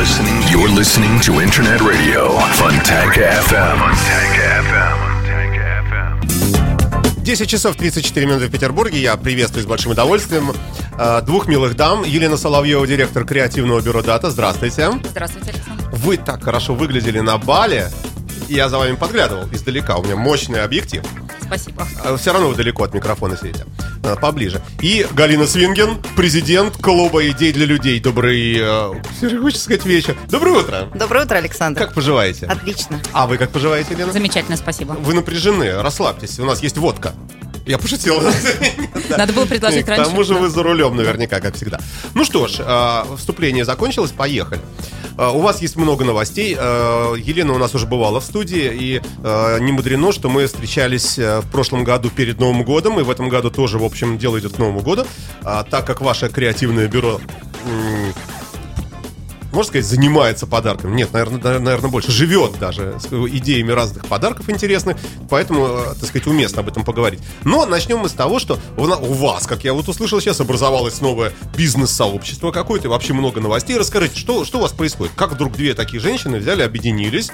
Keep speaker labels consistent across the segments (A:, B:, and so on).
A: listening. You're listening to Internet Radio Fontanka FM. Fontanka FM.
B: 10 часов 34 минуты в Петербурге. Я приветствую с большим удовольствием э, двух милых дам. Елена Соловьева, директор креативного бюро «Дата». Здравствуйте.
C: Здравствуйте, Александр.
B: Вы так хорошо выглядели на бале. Я за вами подглядывал издалека. У меня мощный объектив.
C: Спасибо.
B: А Все равно вы далеко от микрофона сидите. А, Поближе. И Галина Свинген, президент клуба идей для людей. Добрый, э, хочется сказать, вечер. Доброе утро.
D: Доброе утро, Александр.
B: Как поживаете?
D: Отлично.
B: А вы как поживаете, Лена?
C: Замечательно, спасибо.
B: Вы напряжены, расслабьтесь. У нас есть водка. Я пошутил.
C: Надо было предложить
B: К
C: раньше.
B: тому же вы за рулем наверняка, как всегда. Ну что ж, э, вступление закончилось, поехали. Э, У вас есть много новостей. Э, Елена у нас уже бывала в студии, и э, не мудрено, что мы встречались э, в прошлом году перед Новым годом, и в этом году тоже, в общем, дело идет к Новому году. А Так как ваше креативное бюро можно сказать, занимается подарками. Нет, наверное, наверное, больше живет даже с идеями разных подарков интересных, поэтому, э, так сказать, уместно об этом поговорить. Но начнем мы с того, что у вас, как я вот услышал сейчас, образовалось новое бизнес-сообщество какое-то, вообще много новостей. Расскажите, что, что у вас происходит? Как вдруг две такие женщины взяли, объединились?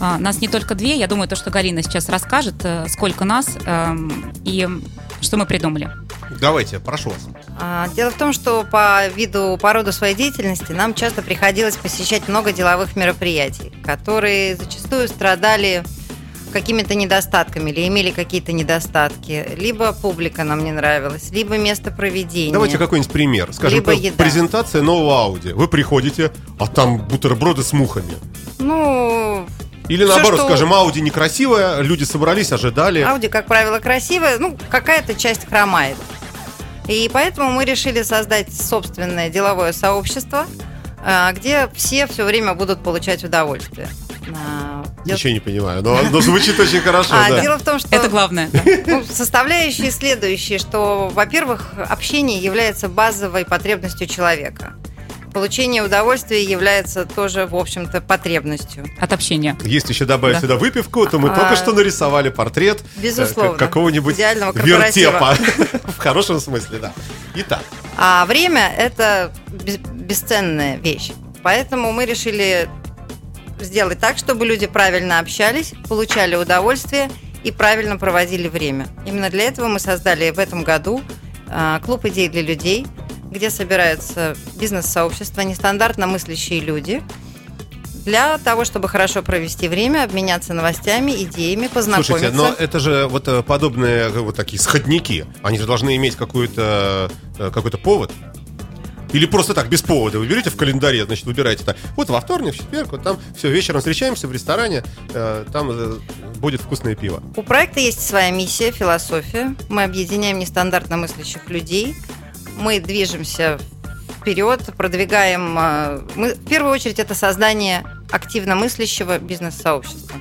C: А, Нас не только две, я думаю, то, что Галина сейчас расскажет, э, сколько нас эм, и что мы придумали.
B: Давайте, прошу вас.
D: А, Дело в том, что по виду, по роду своей деятельности нам часто приходилось посещать много деловых мероприятий, которые зачастую страдали какими-то недостатками или имели какие-то недостатки. Либо публика нам не нравилась, либо место проведения.
B: Давайте какой-нибудь пример. Скажем,
D: Либо еда.
B: презентация нового Audi. Вы приходите, а там бутерброды с мухами.
D: Ну,
B: Или
D: Всё,
B: наоборот,
D: что-
B: скажем, Audi некрасивая, люди собрались, ожидали.
D: Ауди, как правило, красивая, ну, какая-то часть хромает. И поэтому мы решили создать собственное деловое сообщество, а, где все все время будут получать удовольствие. А, дело-
B: Ничего не понимаю, но, но звучит очень хорошо.
D: А,
B: да.
D: дело в том, что
C: Это главное.
D: ну, составляющие следующие, что, во-первых, общение является базовой потребностью человека. Получение удовольствия является тоже, в общем-то, потребностью.
C: От общения.
B: Если еще добавить
C: Да.
B: сюда выпивку, то мы
D: А,
B: только что нарисовали портрет э,
D: Безусловно.
B: как- какого-нибудь
D: Идеального
B: вертепа. В хорошем смысле, да. Итак,
D: А время – это бес- бесценная вещь. Поэтому мы решили сделать так, чтобы люди правильно общались, получали удовольствие и правильно проводили время. Именно для этого мы создали в этом году а, клуб идей для людей, где собираются бизнес-сообщества, нестандартно мыслящие люди, для того, чтобы хорошо провести время, обменяться новостями, идеями, познакомиться.
B: слушайте, но это же вот э, подобные э, вот такие сходники. Они же должны иметь какой-то э, какой-то повод. Или просто так, без повода. Вы берете в календаре, значит, выбираете так. Вот во вторник, в четверг, вот там все, вечером встречаемся в ресторане, э, там э, будет вкусное пиво.
D: У проекта есть своя миссия, философия. Мы объединяем нестандартно мыслящих людей. Мы движемся вперед, продвигаем. э, Мы, в первую очередь, это создание активно мыслящего бизнес-сообщества.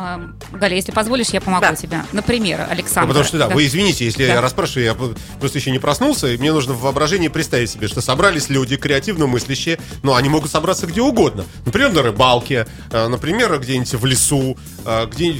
C: А, Галя, если позволишь, я помогу
D: Да.
C: тебе. Например, Александр.
B: Ну, потому что, да,
C: да.
B: вы извините, если
C: Да.
B: я расспрашиваю, я просто еще не проснулся, и мне нужно в воображении представить себе, что собрались люди креативно мыслящие, но они могут собраться где угодно. Например, на рыбалке, э, например, где-нибудь в лесу, э, где,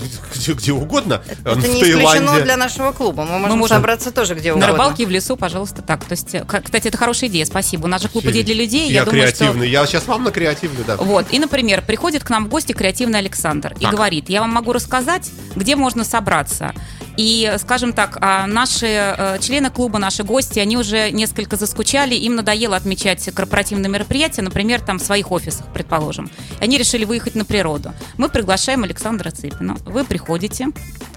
B: где, угодно, э,
D: Это
B: в
D: не
B: Таиланде.
D: исключено для нашего клуба. Мы можем,
C: можем
D: собраться тоже где
C: На
D: угодно.
C: рыбалке и в лесу, пожалуйста, так. То есть, кстати, это хорошая идея, спасибо. У нас же клуб идей для людей.
B: Я,
C: Я, думаю, что
B: креативный, я сейчас вам на креативный, да.
C: Вот, и, например, приходит к нам в гости креативный Александр и
B: Так.
C: говорит, я вам могу рассказать, где можно собраться. И, скажем так, а, наши э, члены клуба, наши гости, они уже несколько заскучали, им надоело отмечать корпоративные мероприятия, например, там в своих офисах, предположим. Они решили выехать на природу. Мы приглашаем Александра Цыпина. Вы приходите,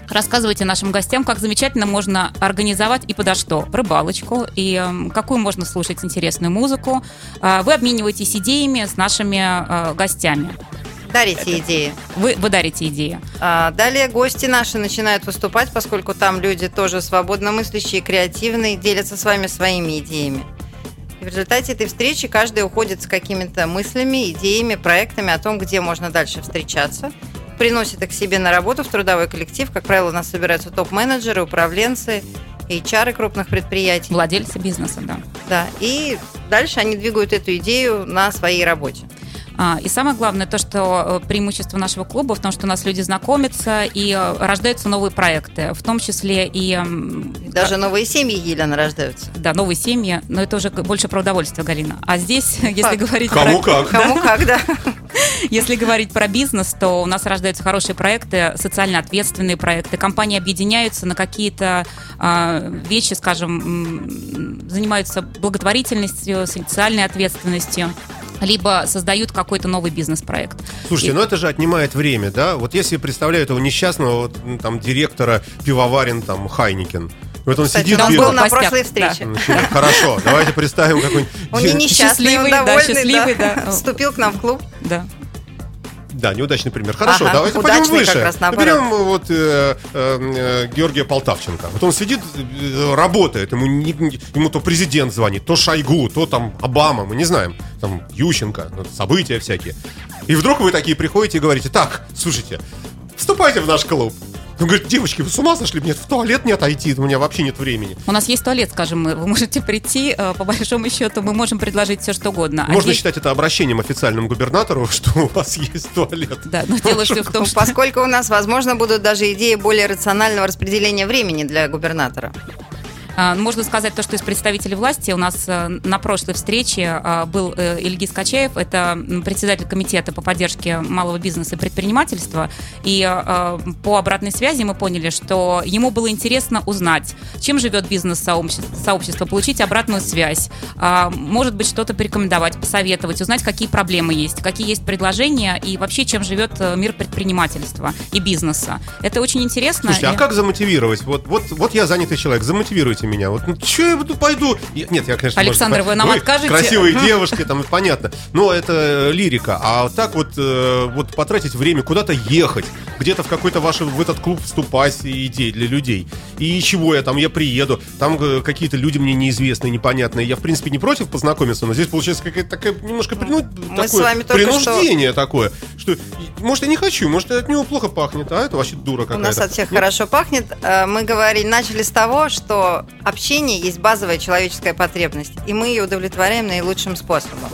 C: рассказывайте нашим гостям, как замечательно можно организовать и подо что? Рыбалочку, и эм, какую можно слушать интересную музыку. А, Вы обмениваетесь идеями с нашими э, гостями.
D: Дарите идеи.
C: Вы, вы дарите идеи.
D: А, Далее гости наши начинают выступать, поскольку там люди тоже свободно мыслящие, креативные, делятся с вами своими идеями. И в результате этой встречи каждый уходит с какими-то мыслями, идеями, проектами о том, где можно дальше встречаться. Приносит их к себе на работу в трудовой коллектив. Как правило, у нас собираются топ-менеджеры, управленцы, HR крупных предприятий.
C: Владельцы бизнеса, да.
D: Да. И дальше они двигают эту идею на своей работе.
C: А, И самое главное то, что э, преимущество нашего клуба в том, что у нас люди знакомятся и э, рождаются новые проекты, в том числе и
D: Даже новые семьи, Елена, рождаются.
C: да, новые семьи, но это уже больше про удовольствие, Галина. А здесь, если
D: Факт.
C: говорить
B: Кому
C: про,
B: как.
D: Кому как, да.
C: если говорить про бизнес, то у нас рождаются хорошие проекты, социально ответственные проекты. Компании объединяются на какие-то а, вещи, скажем, занимаются благотворительностью, социальной ответственностью либо создают какой-то новый бизнес-проект.
B: Слушайте,
C: И-
B: ну это же отнимает время, да? Вот если я представляю этого несчастного вот, там директора пивоварен там Хайникен. Вот он
D: Кстати,
B: сидит
D: он был на прошлой
C: да.
D: встрече.
B: Ну, Хорошо, давайте представим какой-нибудь...
D: Он не несчастный, он
C: Счастливый, да,
D: довольный,
C: счастливый, да.
D: Вступил к нам в клуб.
C: Да.
B: Да, неудачный пример. Хорошо,
D: Ага,
B: давайте пойдем выше.
D: как раз наоборот.
B: Берем вот э, э, э, Георгия Полтавченко. Вот он сидит, э, работает, ему, не- не- ему то президент звонит, то Шойгу, то там Обама, мы не знаем, там Ющенко, ну, события всякие. И вдруг вы такие приходите и говорите, так, слушайте, вступайте в наш клуб. Он говорит, девочки, вы с ума сошли? Мне в туалет не отойти, у меня вообще нет времени.
C: У нас есть туалет, скажем, вы можете прийти, э, по большому счету, мы можем предложить все, что угодно. А
B: Можно
C: здесь-
B: считать это обращением официальным губернатору, что у вас есть туалет.
C: Да, но дело все в том,
D: Ну,
C: что...
D: Поскольку у нас, возможно, будут даже идеи более рационального распределения времени для губернатора.
C: А, Можно сказать то, что из представителей власти у нас э, на прошлой встрече а, был э, Ильгиз Качаев, это председатель комитета по поддержке малого бизнеса и предпринимательства. И э, по обратной связи мы поняли, что ему было интересно узнать, чем живет бизнес-сообщество, получить обратную связь, а, может быть, что-то порекомендовать, посоветовать, узнать, какие проблемы есть, какие есть предложения и вообще, чем живет мир предпринимательства и бизнеса. Это очень интересно.
B: Слушайте, а как замотивировать? Вот, вот, вот я занятый человек, замотивируйте меня. Вот, ну, что я буду, пойду? Я- нет, я, конечно,
C: Александр,
B: может,
C: вы нам откажете?
B: Красивые девушки, там, понятно. Но это э, лирика. А так вот, э, вот потратить время, куда-то ехать, где-то в какой-то ваш, в этот клуб вступать идей для людей. И чего я там, я приеду, там э, какие-то люди мне неизвестные, непонятные. Я, в принципе, не против познакомиться, но здесь получается какая-то такая немножко прину-
D: Мы
B: такое
D: только что-
B: принуждение такое, что, может, я не хочу, может, от него плохо пахнет, а это вообще дура
D: У
B: какая-то.
D: нас от всех
B: Ну,
D: хорошо пахнет. Э, Мы говорили, начали с того, что общение есть базовая человеческая потребность, и мы ее удовлетворяем наилучшим способом.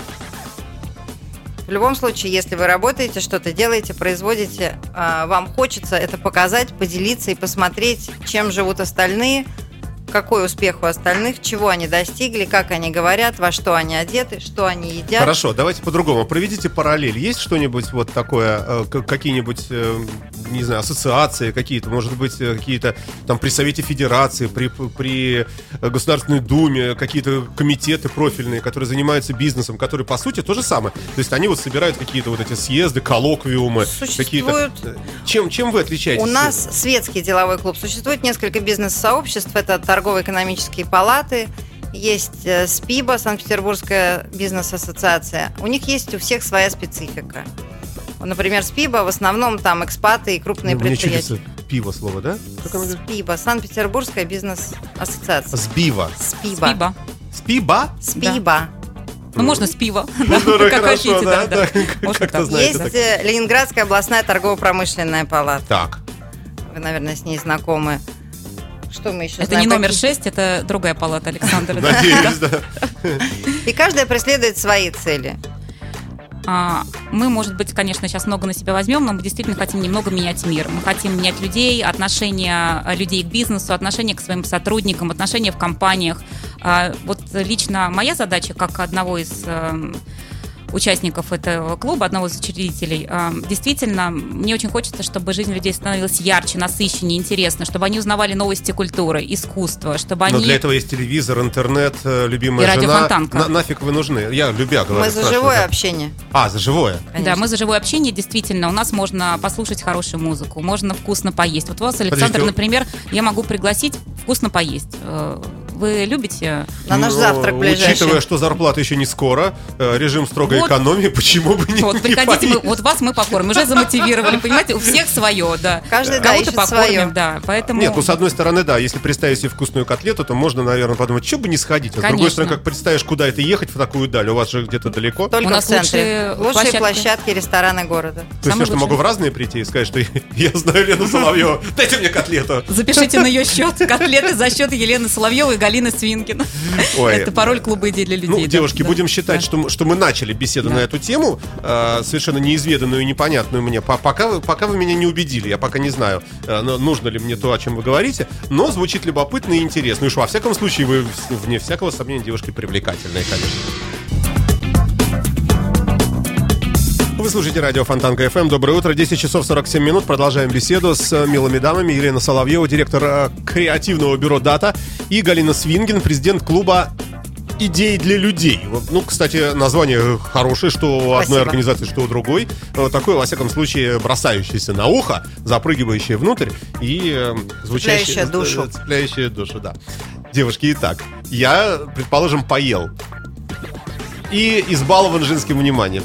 D: В любом случае, если вы работаете, что-то делаете, производите, э, вам хочется это показать, поделиться и посмотреть, чем живут остальные, какой успех у остальных, чего они достигли, как они говорят, во что они одеты, что они едят.
B: Хорошо, давайте по-другому. Проведите параллель. Есть что-нибудь вот такое, э, какие-нибудь, э, не знаю, ассоциации какие-то, может быть, э, какие-то там при Совете Федерации, при, при Государственной Думе, какие-то комитеты профильные, которые занимаются бизнесом, которые, по сути, то же самое. То есть они вот собирают какие-то вот эти съезды, коллоквиумы.
D: Существуют-
B: какие-то. Чем, чем вы отличаетесь?
D: У нас светский деловой клуб. Существует несколько бизнес-сообществ. Это торгово-экономические палаты, есть э, СПИБа, Санкт-Петербургская бизнес-ассоциация. У них есть у всех своя специфика. Например, СПИБа в основном там экспаты и крупные
B: Ну, Мне
D: предприятия.
B: чудится пиво слово, да? Как оно говорит?
D: СПИБа, Санкт-Петербургская бизнес-ассоциация.
B: Сбива.
D: СПИБа.
C: Спиба.
B: Спиба?
D: СПИБа.
C: Ну, можно с пива.
B: Ну,
C: Как хотите,
B: да,
C: да,
B: да,
C: да. Можно
B: как-то
C: так.
B: знаете,
D: Есть
B: так.
D: э, Ленинградская областная торгово-промышленная палата.
B: Так.
D: Вы, наверное, с ней знакомы. Что мы еще
C: Это
D: знаем?
C: не номер
D: Какие-
C: 6, это другая палата Александра. да.
B: Надеюсь, да.
D: И каждая преследует свои цели.
C: А, Мы, может быть, конечно, сейчас много на себя возьмем, но мы действительно хотим немного менять мир. Мы хотим менять людей, отношения э, людей к бизнесу, отношения к своим сотрудникам, отношения в компаниях. А, Вот лично моя задача, как одного из эм, участников этого клуба, одного из учредителей, э, действительно, мне очень хочется, чтобы жизнь людей становилась ярче, насыщеннее, интересно, чтобы они узнавали новости культуры, искусства, чтобы они...
B: Но для этого есть телевизор, интернет, э, любимая
C: И
B: жена.
C: радиофонтанка.
B: На- нафиг вы нужны? Я любя говорю.
D: Мы за живое
B: да.
D: общение.
B: А, за живое.
C: Да, мы за живое общение, действительно, у нас можно послушать хорошую музыку, можно вкусно поесть. Вот вас, Александр,
B: Подождите,
C: например, я могу пригласить вкусно поесть. Вы любите?
D: На наш
B: Ну,
D: завтрак ближайший.
B: Учитывая, что зарплата еще не скоро, э, режим строгой
C: Вот.
B: экономии, почему бы не,
C: Вот,
B: не
C: приходите, мы,
B: поесть?
C: вот вас мы покормим. Уже замотивировали, понимаете, у всех свое, да.
D: Каждый, да,
C: Кого-то покормим,
D: свое.
C: да. Поэтому...
B: Нет, ну с одной стороны, да, если представить себе вкусную котлету, то можно, наверное, подумать, что бы не сходить. А с другой стороны, как представишь, куда это ехать в такую даль, у вас же где-то далеко.
D: Только
C: У нас
D: в центре.
C: лучшие
D: Лучшие
C: площадки.
D: площадки, рестораны города.
B: То есть я что, могу в разные прийти и сказать, что я знаю Лену Соловьеву, дайте мне котлету.
C: Запишите на ее счет котлеты за счет Елены Соловьевой и Галина Свинкина.
B: Ой.
C: Это пароль клуба идей для людей.
B: Ну,
C: да,
B: девушки,
C: да,
B: будем считать,
C: да.
B: что, мы- что мы начали беседу
C: Да.
B: на эту тему, э, совершенно неизведанную и непонятную мне. По- Пока вы, пока вы меня не убедили, я пока не знаю, э, ну, нужно ли мне то, о чем вы говорите, но звучит любопытно и интересно. И уж во всяком случае, вы, вне всякого сомнения, девушки привлекательные, конечно. Вы слушаете радио Фонтанка FM. Доброе утро. 10 часов 47 минут. Продолжаем беседу с э, милыми дамами. Елена Соловьева, директор э, креативного бюро «Дата», и Галина Свингин, президент клуба идеи для людей. Ну, кстати, название хорошее, что у одной
D: Спасибо.
B: организации, что у другой. Вот такое, во всяком случае, бросающееся на ухо, запрыгивающее внутрь и э, звучащее...
D: Цепляющее душу.
B: э, Цепляющее душу, да. Девушки, итак, я, предположим, поел и избалован женским вниманием.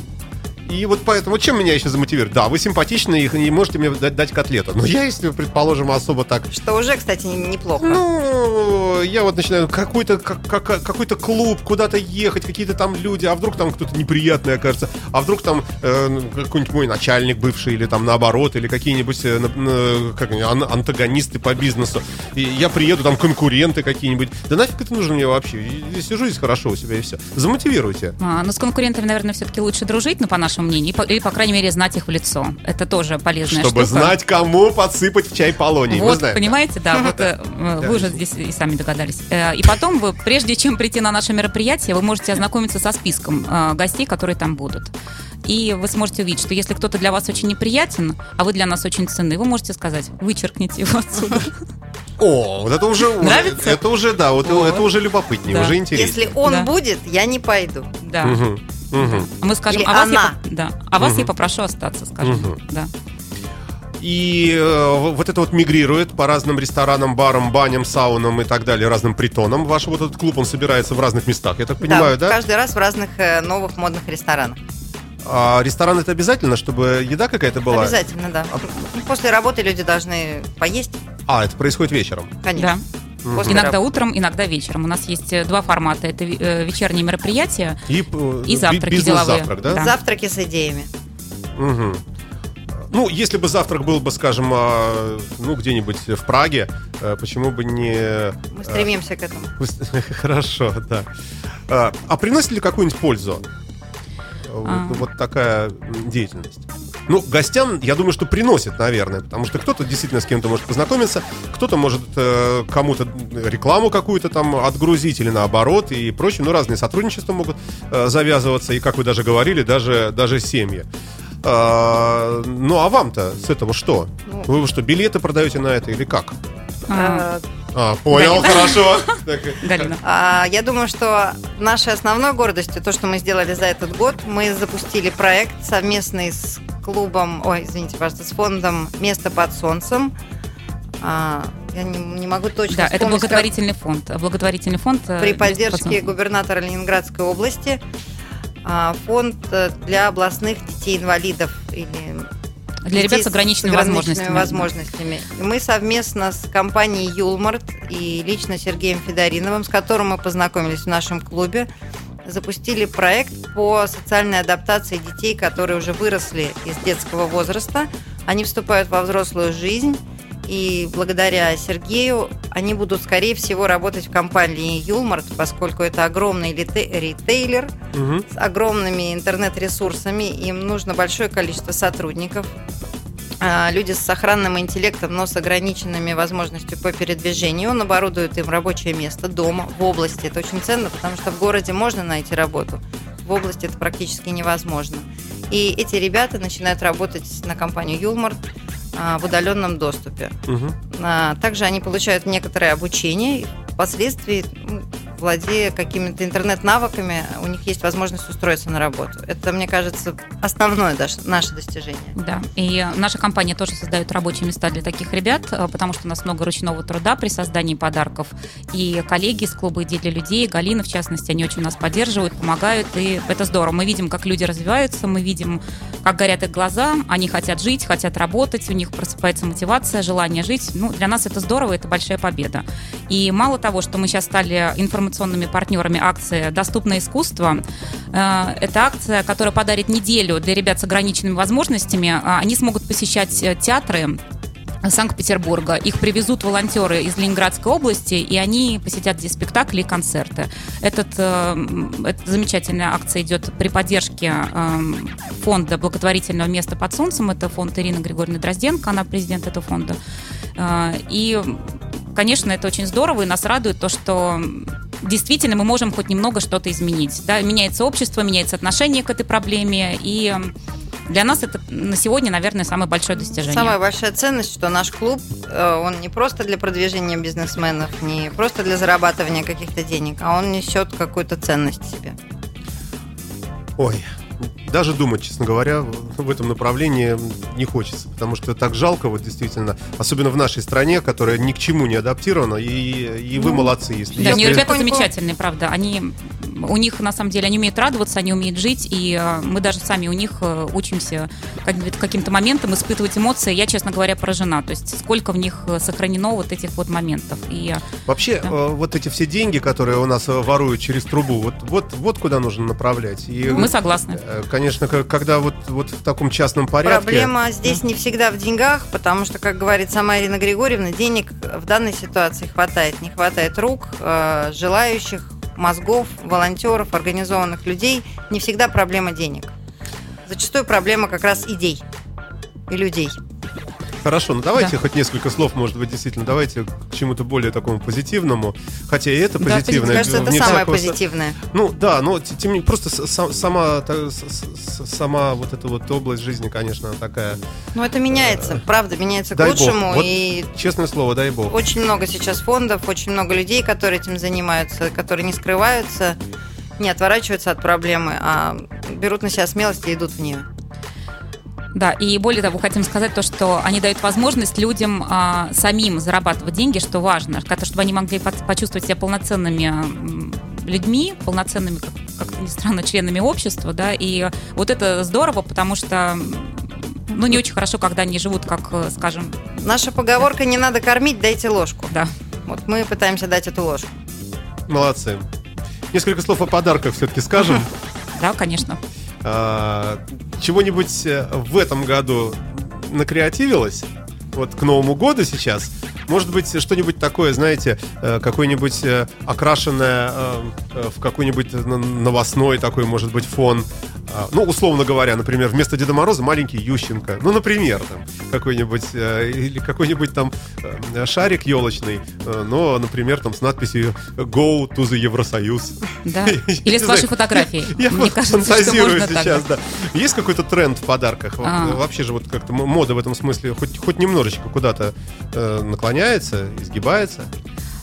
B: И вот поэтому, чем меня еще замотивирует? Да, вы симпатичны и, и можете мне дать, дать котлету. Но я, если, предположим, особо так
D: Что уже, кстати, не- неплохо.
B: ну, я вот начинаю какой-то как, как- какой-то клуб, куда-то ехать, какие-то там люди, а вдруг там кто-то неприятный окажется, а вдруг там э, ну, какой-нибудь мой начальник бывший, или там наоборот, или какие-нибудь э, на- как ан- антагонисты по бизнесу. И я приеду, там конкуренты какие-нибудь. Да нафиг это нужно мне вообще? Я сижу здесь хорошо у себя и все. Замотивируйте.
C: А, ну, с конкурентами, наверное, все-таки лучше дружить, ну, по нашему мнению, и по- или, по крайней мере, знать их в лицо. Это тоже полезная
B: Чтобы
C: штука.
B: знать, кому подсыпать в чай полоний.
C: Вот,
B: знаем.
C: понимаете, да, вот э, э, вы уже здесь и сами догадались. Э, И потом вы, прежде чем прийти на наше мероприятие, вы можете ознакомиться со списком гостей, которые там будут. И вы сможете увидеть, что если кто-то для вас очень неприятен, а вы для нас очень ценны, вы можете сказать, вычеркните его отсюда.
B: О, вот это уже...
C: Нравится?
B: Это уже, да, вот
C: Вот.
B: это уже любопытнее,
C: Да.
B: уже интереснее.
D: Если он
C: Да.
D: будет, я не пойду.
C: Да.
B: Мгм,
C: А мы скажем,
D: Или
C: а вас, я,
D: она.
C: да. а вас я попрошу остаться, скажем.
B: Мгм.
C: Да.
B: И э, вот это вот мигрирует по разным ресторанам, барам, баням, саунам и так далее, разным притонам. Ваш вот этот клуб, он собирается в разных местах, я так понимаю, да?
D: Каждый раз в разных э, новых модных ресторанах.
B: А ресторан это обязательно, чтобы еда какая-то была?
D: Обязательно, да.
B: А-
D: После работы люди должны поесть,
B: А, это происходит вечером.
D: конечно.
C: Да.
D: После
C: Иногда
D: работы.
C: утром, иногда вечером. У нас есть э, два формата. Это э, вечернее мероприятие
B: И, э,
C: И завтраки деловые.
B: Бизнес-завтрак, да?
C: Да.
D: Завтраки с идеями.
B: Мгм. Ну, если бы завтрак был бы, скажем, а, ну, где-нибудь в Праге, почему бы не...
D: Мы стремимся к этому.
B: Хорошо, да. А, а приносит ли какую-нибудь пользу? Вот,
C: А.
B: вот такая деятельность. Ну, гостям, я думаю, что приносит, наверное, потому что кто-то действительно с кем-то может познакомиться, кто-то может э, кому-то рекламу какую-то там отгрузить или наоборот и прочее. Ну, разные сотрудничества могут э, завязываться, и, как вы даже говорили, даже, даже семьи. А, ну, а вам-то с этого что?
D: Ну.
B: Вы что, билеты продаете на это или как?
C: А,
D: Э,
B: А, понял,
C: Галина.
B: хорошо. Так,
C: Галина.
D: А, Я думаю, что нашей основной гордостью, то, что мы сделали за этот год, мы запустили проект совместный с клубом, ой, извините, пожалуйста, с фондом «Место под солнцем». А, Я не, не могу точно
C: Да, это
D: вспомнить, как-
C: благотворительный фонд. Благотворительный фонд. э,
D: при
C: «Место
D: поддержке
C: под солнцем».
D: губернатора Ленинградской области а, фонд э, для областных детей-инвалидов или
C: Для ребят
D: детей
C: с ограниченными возможностями.
D: возможностями. Мы совместно с компанией Юлмарт и лично Сергеем Федориновым, с которым мы познакомились в нашем клубе, запустили проект по социальной адаптации детей, которые уже выросли из детского возраста. Они вступают во взрослую жизнь, и благодаря Сергею они будут, скорее всего, работать в компании Юлмарт, поскольку это огромный рите- ритейлер,
B: Мгм.
D: с огромными интернет-ресурсами, им нужно большое количество сотрудников. А, Люди с сохранным интеллектом, но с ограниченными возможностью по передвижению. Он оборудует им рабочее место дома, в области. Это очень ценно, потому что в городе можно найти работу, в области это практически невозможно. И эти ребята начинают работать на компанию Юлмарт а, в удаленном доступе. А, Также они получают некоторое обучение, впоследствии, ну, владея какими-то интернет-навыками, у них есть возможность устроиться на работу. Это, мне кажется, основное даже наше достижение.
C: Да, и наша компания тоже создает рабочие места для таких ребят, э, потому что у нас много ручного труда при создании подарков. И коллеги из клуба «Идеи для людей», Галина, в частности, они очень нас поддерживают, помогают, и это здорово. Мы видим, как люди развиваются, мы видим, как горят их глаза, они хотят жить, хотят работать, у них просыпается мотивация, желание жить. Ну, для нас это здорово, это большая победа. И мало того, что мы сейчас стали информационными партнерами акции «Доступное искусство», э, это акция, которая подарит неделю для ребят с ограниченными возможностями. А, Они смогут посещать э, театры, Санкт-Петербурга. Их привезут волонтеры из Ленинградской области, и они посетят здесь спектакли и концерты. Этот, э, эта замечательная акция идет при поддержке э, фонда благотворительного места под солнцем. Это фонд Ирины Григорьевны Дрозденко, она президент этого фонда. Э, и, конечно, это очень здорово, и нас радует то, что действительно мы можем хоть немного что-то изменить. Да? Меняется общество, меняется отношение к этой проблеме, и для нас это на сегодня, наверное, самое большое достижение.
D: Самая большая ценность, что наш клуб, э, он не просто для продвижения бизнесменов, не просто для зарабатывания каких-то денег, а он несет какую-то ценность себе.
B: Ой, даже думать, честно говоря, в этом направлении не хочется, потому что так жалко, вот действительно, особенно в нашей стране, которая ни к чему не адаптирована, и, и вы ну, молодцы, если
C: Да, не, ребята замечательные, правда, они у них, на самом деле, они умеют радоваться, они умеют жить, и э, мы даже сами у них э, учимся каким-то моментом испытывать эмоции. Я, честно говоря, поражена. То есть сколько в них э, сохранено вот этих вот моментов. И,
B: Вообще, да. вот эти все деньги, которые у нас воруют через трубу, вот, вот, вот куда нужно направлять. И,
C: мы согласны.
B: Конечно, когда вот, вот в таком частном порядке...
D: Проблема здесь не всегда в деньгах, потому что, как говорит сама Ирина Григорьевна, денег в данной ситуации хватает. Не хватает рук, желающих мозгов, волонтеров, организованных людей не всегда проблема денег. Зачастую проблема как раз идей и людей.
B: Хорошо, ну давайте да. хоть несколько слов, может быть, действительно, давайте к чему-то более такому позитивному. Хотя и это позитивное.
D: Да, кажется, это самое позитивное.
B: Ну да, но тем не менее, просто сама, сама вот эта вот область жизни, конечно, такая.
D: Ну это меняется, э, правда, меняется к лучшему.
B: Вот, и честное слово, дай бог.
D: Очень много сейчас фондов, очень много людей, которые этим занимаются, которые не скрываются, не отворачиваются от проблемы, а берут на себя смелость и идут в нее.
C: Да, и более того, хотим сказать то, что они дают возможность людям а, самим зарабатывать деньги, что важно, чтобы они могли почувствовать себя полноценными людьми, полноценными, как, как ни странно, членами общества, да, и вот это здорово, потому что ну, не очень хорошо, когда они живут, как, скажем...
D: Наша поговорка «не надо кормить, дайте ложку».
C: Да.
D: Вот мы пытаемся дать эту ложку.
B: Молодцы. Несколько слов о подарках все-таки скажем.
C: Да, конечно.
B: А, чего-нибудь э, в этом году накреативилось? Вот к Новому году сейчас. Может быть, что-нибудь такое, знаете, э, какой-нибудь э, окрашенное в какой-нибудь новостной такой, может быть, фон ну, условно говоря, например, вместо Деда Мороза маленький Ющенко. Ну, например, там, какой-нибудь, э, или какой-нибудь там э, шарик елочный, э, но, например, там с надписью «Go to the Евросоюз».
C: Да, или с вашей фотографией.
B: Я Мне кажется, фантазирую сейчас, да. Есть какой-то тренд в подарках? А. Вообще же вот как-то мода в этом смысле хоть, хоть немножечко куда-то наклоняется, изгибается?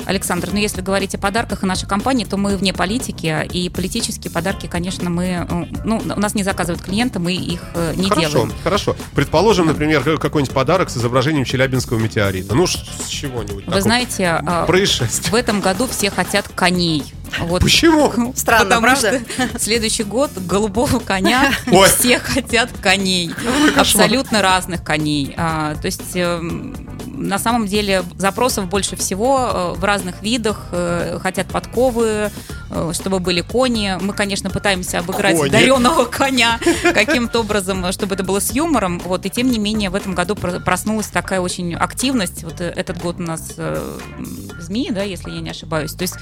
C: Александр, ну если говорить о подарках и нашей компании, то мы вне политики, и политические подарки, конечно, мы, э, ну, у нас не заказывают клиенты, мы их э, не
B: хорошо,
C: делаем.
B: Хорошо, Предположим, например, какой-нибудь подарок с изображением Челябинского метеорита. Ну, с чего-нибудь.
C: Вы знаете, а, происшествие. в этом году все хотят коней.
B: Вот. Почему?
C: Странно, Потому правда? что следующий год голубого коня все хотят коней. Абсолютно разных коней. А, то есть эм, на самом деле запросов больше всего э, в разных видах. Э, хотят подковы, э, чтобы были кони. Мы, конечно, пытаемся обыграть кони. дареного коня каким-то образом, чтобы это было с юмором. Вот, и тем не менее в этом году проснулась такая очень активность. Вот этот год у нас змеи, да, если я не ошибаюсь. То есть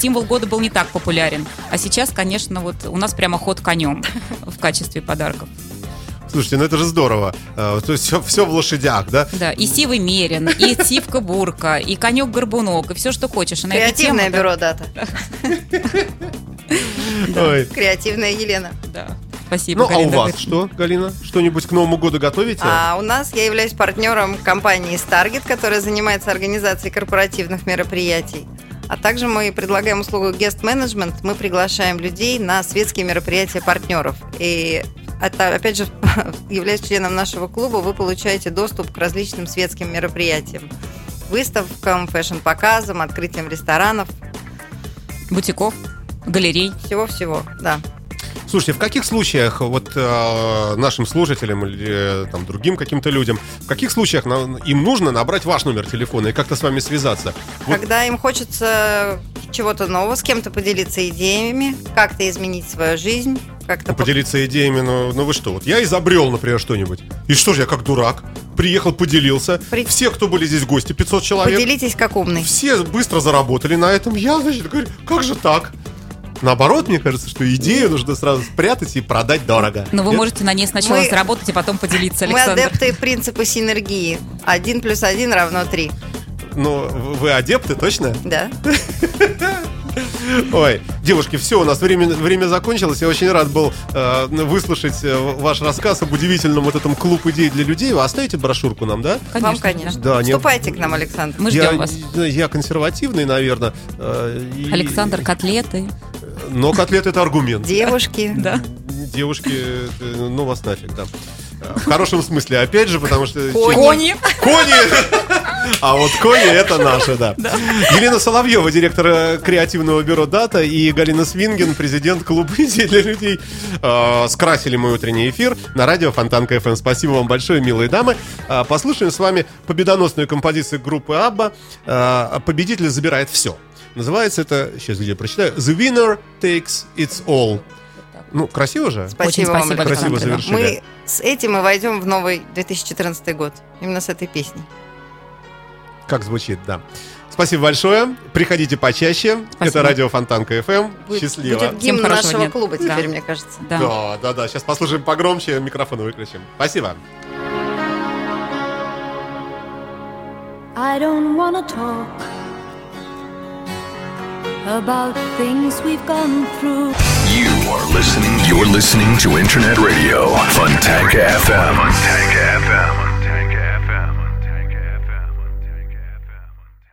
C: символ года был не так популярен. А сейчас, конечно, вот у нас прямо ход конем в качестве подарков.
B: Слушайте, ну это же здорово. А, то есть все, все в лошадях, да?
C: Да, и сивый мерин, и сивка бурка, и конек горбунок, и все, что хочешь.
D: И Креативное тему, бюро дата. Креативная Елена.
C: Да. Спасибо,
B: Ну, Галина, а у вас что, Галина? Что-нибудь к Новому году готовите?
D: А у нас я являюсь партнером компании Stargit, которая занимается организацией корпоративных мероприятий. А также мы предлагаем услугу guest management. Мы приглашаем людей на светские мероприятия партнеров. И опять же, являясь членом нашего клуба, вы получаете доступ к различным светским мероприятиям. Выставкам, фэшн-показам, открытиям ресторанов.
C: Бутиков, галерей.
D: Всего-всего, да.
B: Слушайте, в каких случаях вот э, нашим слушателям или э, там другим каким-то людям, в каких случаях на, им нужно набрать ваш номер телефона и как-то с вами связаться?
D: Когда вот... им хочется чего-то нового, с кем-то поделиться идеями, как-то изменить свою жизнь, как-то...
B: Ну, поделиться идеями, ну, ну вы что, вот я изобрел, например, что-нибудь. И что же я как дурак? Приехал, поделился.
D: При-
B: Все, кто были здесь гости, 500 человек.
D: Поделитесь как умный.
B: Все быстро заработали на этом. Я, значит, говорю, как же так? Наоборот, мне кажется, что идею нужно сразу спрятать и продать дорого.
C: Но вы
B: Нет?
C: можете на ней сначала
D: Мы-
C: заработать и потом поделиться,
D: Мы
C: Александр.
D: адепты принципа синергии. Один плюс один равно три.
B: Ну, вы адепты, точно?
D: Да?
B: Ой, девушки, все, у нас время, время закончилось. Я очень рад был э, выслушать э, ваш рассказ об удивительном вот этом клуб идей для людей. Вы оставите брошюрку нам, да?
D: Вам, конечно.
B: Да, не-
D: Вступайте к нам, Александр.
C: Мы
B: я,
C: ждем вас.
B: я консервативный, наверное. э, и-
C: Александр, котлеты.
B: Но котлет это аргумент.
D: Девушки.
C: Да.
B: Девушки, э, ну вас нафиг, да. Э, В хорошем смысле, опять же, потому что...
C: Кони.
B: Кони! А вот кони это наши, да. Елена Соловьева, директор э, креативного бюро «Дата», и Галина Свинген, президент клуба идей для людей, э, скрасили мой утренний эфир на радио Фонтанка ФМ. Спасибо вам большое, милые дамы. Э, Послушаем с вами победоносную композицию группы Абба э, «Победитель забирает все». Называется это, сейчас где прочитаю, «The winner takes its all». Ну, красиво же?
D: Спасибо
C: Очень
D: вам,
C: спасибо.
B: Красиво завершили.
D: Мы с этим мы войдем в новый 2014 год. Именно с этой песней.
B: Как звучит, да. Спасибо большое. Приходите почаще.
C: Спасибо.
B: Это радио Фонтанка ФМ.
D: Будет-
B: Счастливо.
D: Будет гимн нашего
C: дня.
D: клуба
C: Да.
D: теперь, мне кажется.
C: Да.
B: Да, да, да. Сейчас послушаем погромче, микрофон выключим. Спасибо.
E: I don't wanna talk about things we've gone through.
A: You are listening. You're listening to Internet Radio Fontanka FM. Fontanka